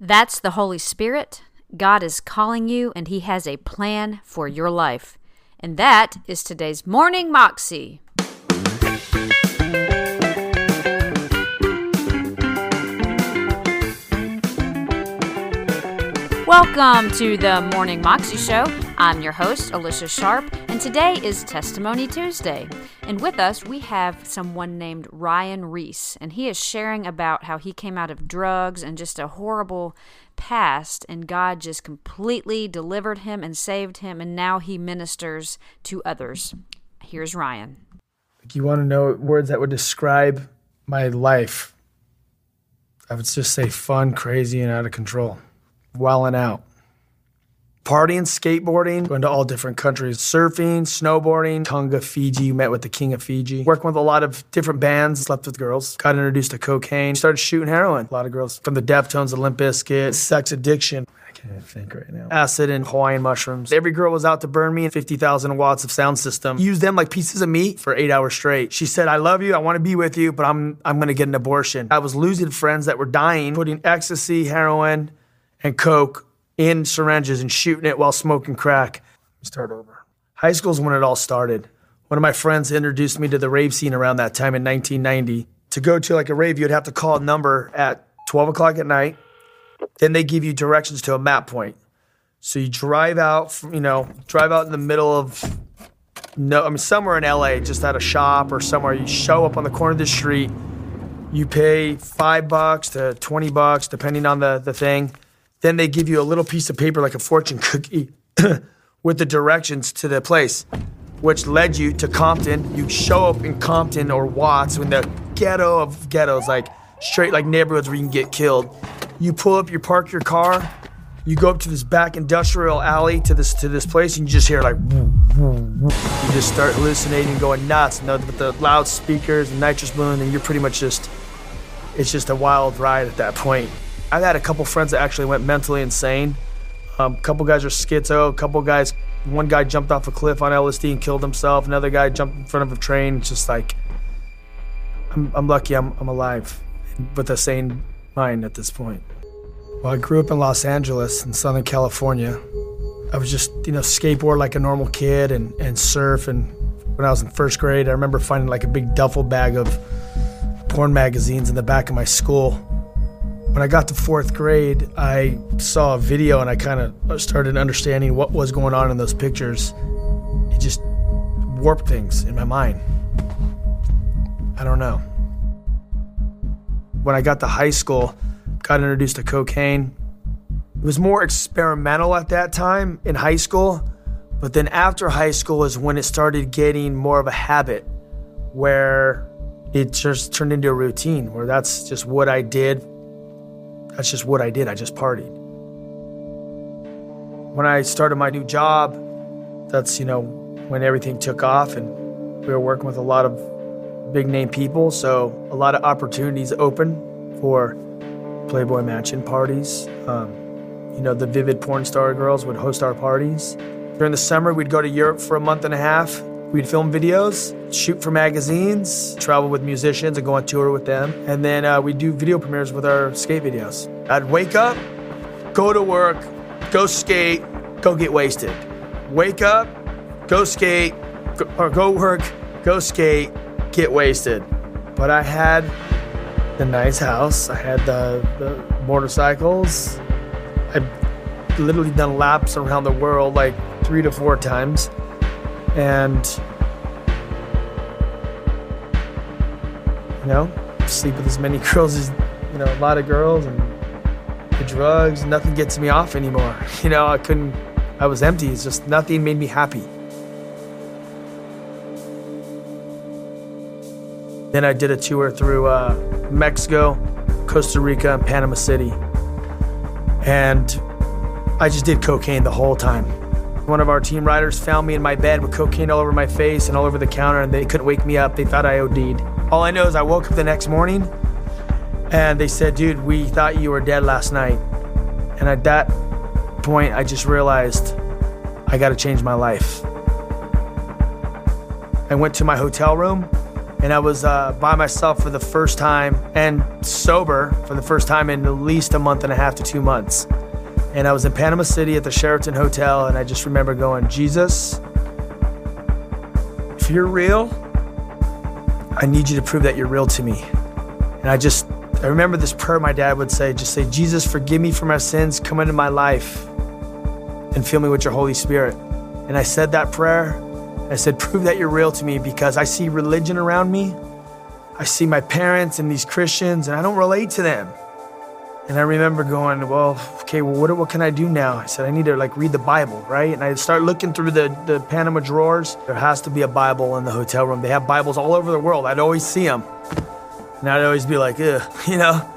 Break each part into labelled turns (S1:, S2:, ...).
S1: That's the Holy Spirit. God is calling you, and He has a plan for your life. And that is today's Morning Moxie. Welcome to the Morning Moxie Show. I'm your host, Alicia Sharp, and today is Testimony Tuesday. And with us, we have someone named Ryan Ries, and he is sharing about how he came out of drugs and just a horrible past, and God just completely delivered him and saved him, and now he ministers to others. Here's Ryan.
S2: You want to know words that would describe my life? I would just say fun, crazy, and out of control wilding out. Partying, skateboarding, going to all different countries, surfing, snowboarding, Tonga, Fiji, met with the king of Fiji, working with a lot of different bands, slept with girls, got introduced to cocaine, started shooting heroin. A lot of girls from the Deftones, the Limp Bizkit, sex addiction. I can't think right now. Acid and Hawaiian mushrooms. Every girl was out to burn me 50,000 watts of sound system. Used them like pieces of meat for eight hours straight. She said, I love you, I want to be with you, but I'm, I'm going to get an abortion. I was losing friends that were dying, putting ecstasy, heroin, and coke in syringes and shooting it while smoking crack. Start over. High school is when it all started. One of my friends introduced me to the rave scene around that time in 1990. To go to like a rave, you'd have to call a number at 12 o'clock at night. Then they give you directions to a map point. So you drive out, you know, drive out in the middle of no, I mean somewhere in LA, just at a shop or somewhere. You show up on the corner of the street. You pay five bucks to 20 bucks, depending on the, the thing then they give you a little piece of paper like a fortune cookie with the directions to the place, which led you to Compton. You show up in Compton or Watts in the ghetto of ghettos, like straight like neighborhoods where you can get killed. You pull up, you park your car, you go up to this back industrial alley to this to this place, and you just hear like you just start hallucinating, going nuts, and with the loudspeakers and nitrous balloon, and you're pretty much just it's just a wild ride at that point. I've had a couple friends that actually went mentally insane. Um, a couple guys are schizo. A couple guys, one guy jumped off a cliff on LSD and killed himself. Another guy jumped in front of a train. It's just like, I'm, I'm lucky I'm, I'm alive with a sane mind at this point. Well, I grew up in Los Angeles in Southern California. I was just, you know, skateboard like a normal kid and, and surf. And when I was in first grade, I remember finding like a big duffel bag of porn magazines in the back of my school when I got to fourth grade, I saw a video and I kind of started understanding what was going on in those pictures. It just warped things in my mind. I don't know. When I got to high school, got introduced to cocaine. It was more experimental at that time in high school, but then after high school is when it started getting more of a habit where it just turned into a routine where that's just what I did that's just what I did. I just partied. When I started my new job, that's, you know, when everything took off and we were working with a lot of big name people. So a lot of opportunities open for Playboy Mansion parties. Um, you know, the Vivid porn star girls would host our parties. During the summer, we'd go to Europe for a month and a half. We'd film videos, shoot for magazines, travel with musicians, and go on tour with them. And then uh, we'd do video premieres with our skate videos. I'd wake up, go to work, go skate, go get wasted. Wake up, go skate, go, or go work, go skate, get wasted. But I had the nice house, I had the, the motorcycles. I'd literally done laps around the world like three to four times and you know sleep with as many girls as you know a lot of girls and the drugs nothing gets me off anymore. You know i couldn't i was empty. It's just nothing made me happy. Then i did a tour through uh, mexico costa rica and panama city. And i just did cocaine the whole time one of our team riders found me in my bed with cocaine all over my face and all over the counter, and they couldn't wake me up. They thought I OD'd. All I know is I woke up the next morning and they said, Dude, we thought you were dead last night. And at that point, I just realized I got to change my life. I went to my hotel room and I was uh, by myself for the first time and sober for the first time in at least a month and a half to two months. And I was in Panama City at the Sheraton Hotel, and I just remember going, Jesus, if you're real, I need you to prove that you're real to me. And I just, I remember this prayer my dad would say, just say, Jesus, forgive me for my sins, come into my life and fill me with your Holy Spirit. And I said that prayer. I said, prove that you're real to me because I see religion around me. I see my parents and these Christians, and I don't relate to them. And I remember going, well, okay, well, what, what can I do now? I said, I need to like read the Bible, right? And I start looking through the, the Panama drawers. There has to be a Bible in the hotel room. They have Bibles all over the world. I'd always see them. And I'd always be like, ugh, you know?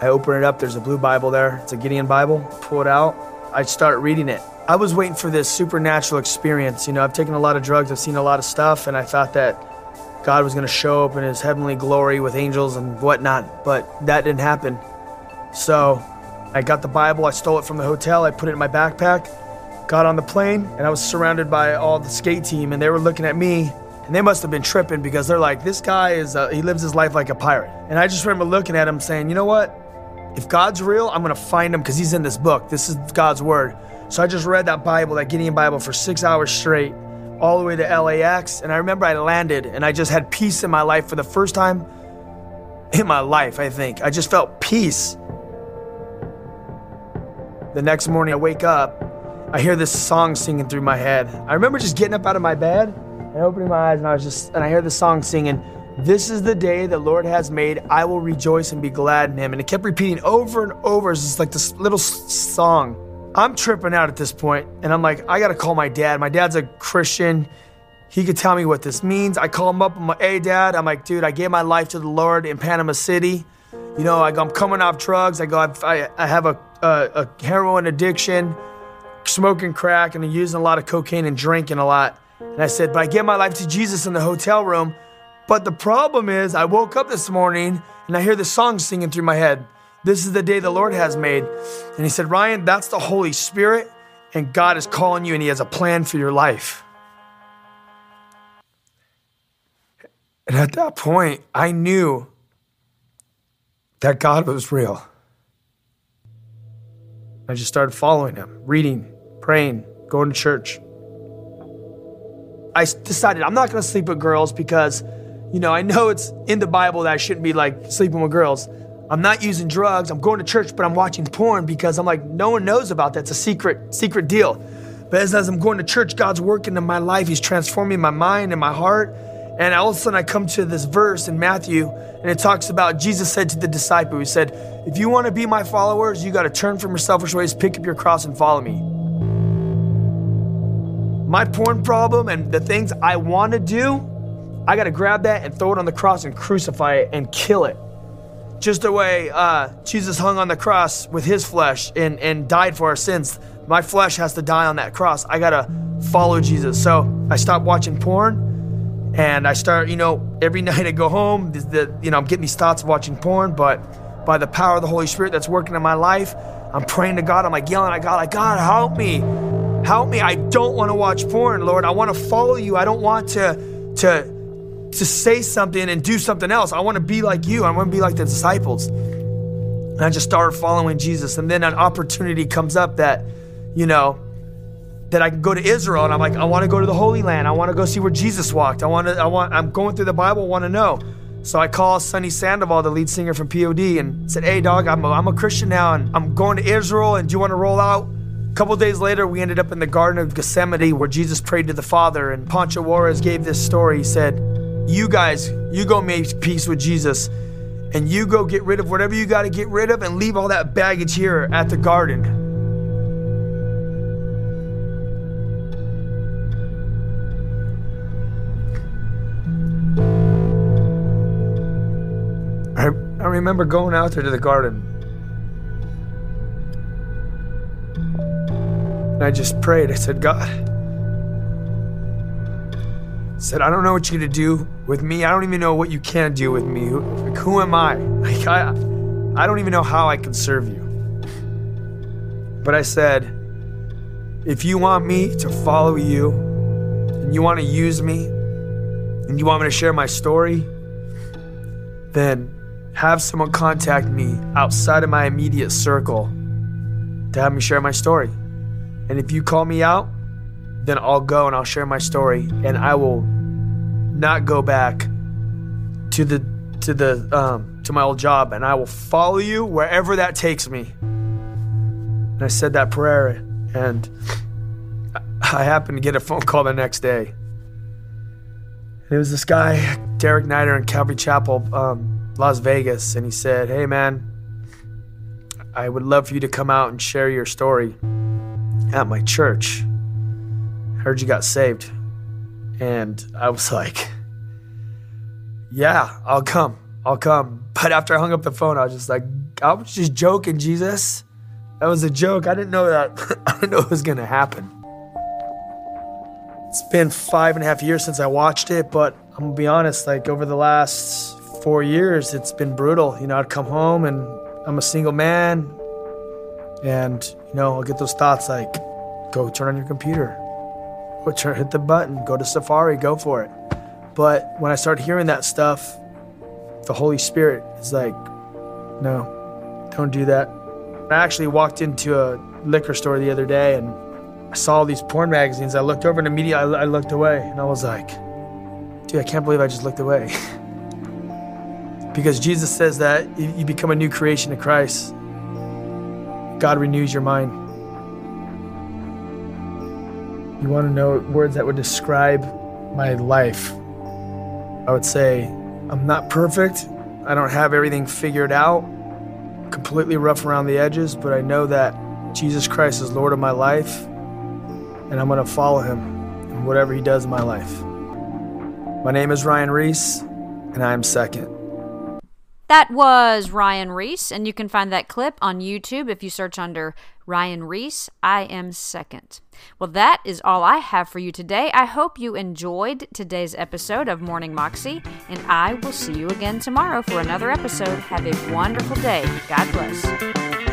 S2: I open it up, there's a blue Bible there. It's a Gideon Bible. Pull it out. I start reading it. I was waiting for this supernatural experience. You know, I've taken a lot of drugs, I've seen a lot of stuff, and I thought that God was going to show up in his heavenly glory with angels and whatnot, but that didn't happen. So I got the Bible, I stole it from the hotel, I put it in my backpack, got on the plane, and I was surrounded by all the skate team, and they were looking at me, and they must have been tripping because they're like, this guy is, uh, he lives his life like a pirate. And I just remember looking at him saying, you know what? If God's real, I'm going to find him because he's in this book. This is God's word. So I just read that Bible, that Gideon Bible, for six hours straight, all the way to LAX. And I remember I landed and I just had peace in my life for the first time in my life, I think. I just felt peace. The next morning, I wake up, I hear this song singing through my head. I remember just getting up out of my bed and opening my eyes, and I was just, and I hear the song singing. This is the day the Lord has made. I will rejoice and be glad in him. And it kept repeating over and over. It's just like this little song. I'm tripping out at this point, and I'm like, I gotta call my dad. My dad's a Christian. He could tell me what this means. I call him up. I'm like, hey, dad. I'm like, dude, I gave my life to the Lord in Panama City. You know, I go, I'm coming off drugs. I go, I, I have a, a, heroin addiction, smoking crack, and using a lot of cocaine and drinking a lot. And I said, but I gave my life to Jesus in the hotel room. But the problem is, I woke up this morning and I hear the song singing through my head. This is the day the Lord has made. And he said, Ryan, that's the Holy Spirit, and God is calling you, and He has a plan for your life. And at that point, I knew that God was real. I just started following Him, reading, praying, going to church. I decided I'm not going to sleep with girls because, you know, I know it's in the Bible that I shouldn't be like sleeping with girls. I'm not using drugs. I'm going to church, but I'm watching porn because I'm like, no one knows about that. It's a secret, secret deal. But as, as I'm going to church, God's working in my life. He's transforming my mind and my heart. And all of a sudden, I come to this verse in Matthew, and it talks about Jesus said to the disciple, He said, If you want to be my followers, you got to turn from your selfish ways, pick up your cross, and follow me. My porn problem and the things I want to do, I got to grab that and throw it on the cross and crucify it and kill it just the way uh, Jesus hung on the cross with his flesh and, and died for our sins. My flesh has to die on that cross. I gotta follow Jesus. So I stopped watching porn and I start, you know, every night I go home, the, the, you know, I'm getting these thoughts of watching porn, but by the power of the Holy Spirit that's working in my life, I'm praying to God. I'm like yelling at God, like, God, help me. Help me. I don't want to watch porn, Lord. I want to follow you. I don't want to, to, to say something and do something else. I want to be like you. I want to be like the disciples. And I just started following Jesus. And then an opportunity comes up that, you know, that I can go to Israel and I'm like, I want to go to the Holy Land. I want to go see where Jesus walked. I want to, I want, I'm going through the Bible, want to know. So I called Sonny Sandoval, the lead singer from POD, and said, Hey, dog, I'm a, I'm a Christian now and I'm going to Israel. And do you want to roll out? A couple days later, we ended up in the Garden of Gethsemane where Jesus prayed to the Father. And Pancho Juarez gave this story. He said, you guys, you go make peace with Jesus and you go get rid of whatever you got to get rid of and leave all that baggage here at the garden. Remember going out there to the garden. And I just prayed. I said, God, said, I don't know what you're gonna do with me. I don't even know what you can do with me. Like, who am I? Like, I, I don't even know how I can serve you. But I said, if you want me to follow you, and you want to use me, and you want me to share my story, then have someone contact me outside of my immediate circle to have me share my story. And if you call me out, then I'll go and I'll share my story and I will not go back to the to the um, to my old job and I will follow you wherever that takes me. And I said that prayer and I happened to get a phone call the next day. It was this guy, Derek Niner in Calvary Chapel, um, Las Vegas, and he said, Hey man, I would love for you to come out and share your story at my church. Heard you got saved. And I was like, Yeah, I'll come. I'll come. But after I hung up the phone, I was just like, I was just joking, Jesus. That was a joke. I didn't know that. I didn't know it was going to happen. It's been five and a half years since I watched it, but I'm going to be honest, like over the last four years, it's been brutal. You know, I'd come home and I'm a single man, and, you know, I'll get those thoughts like, go turn on your computer, go turn, hit the button, go to Safari, go for it. But when I started hearing that stuff, the Holy Spirit is like, no, don't do that. I actually walked into a liquor store the other day and I saw these porn magazines. I looked over and immediately I looked away and I was like, dude, I can't believe I just looked away. because Jesus says that you become a new creation in Christ. God renews your mind. You want to know words that would describe my life? I would say, I'm not perfect. I don't have everything figured out. Completely rough around the edges, but I know that Jesus Christ is Lord of my life, and I'm going to follow him in whatever he does in my life. My name is Ryan Ries, and I am second.
S1: That was Ryan Ries, and you can find that clip on YouTube if you search under Ryan Ries. I am second. Well, that is all I have for you today. I hope you enjoyed today's episode of Morning Moxie, and I will see you again tomorrow for another episode. Have a wonderful day. God bless.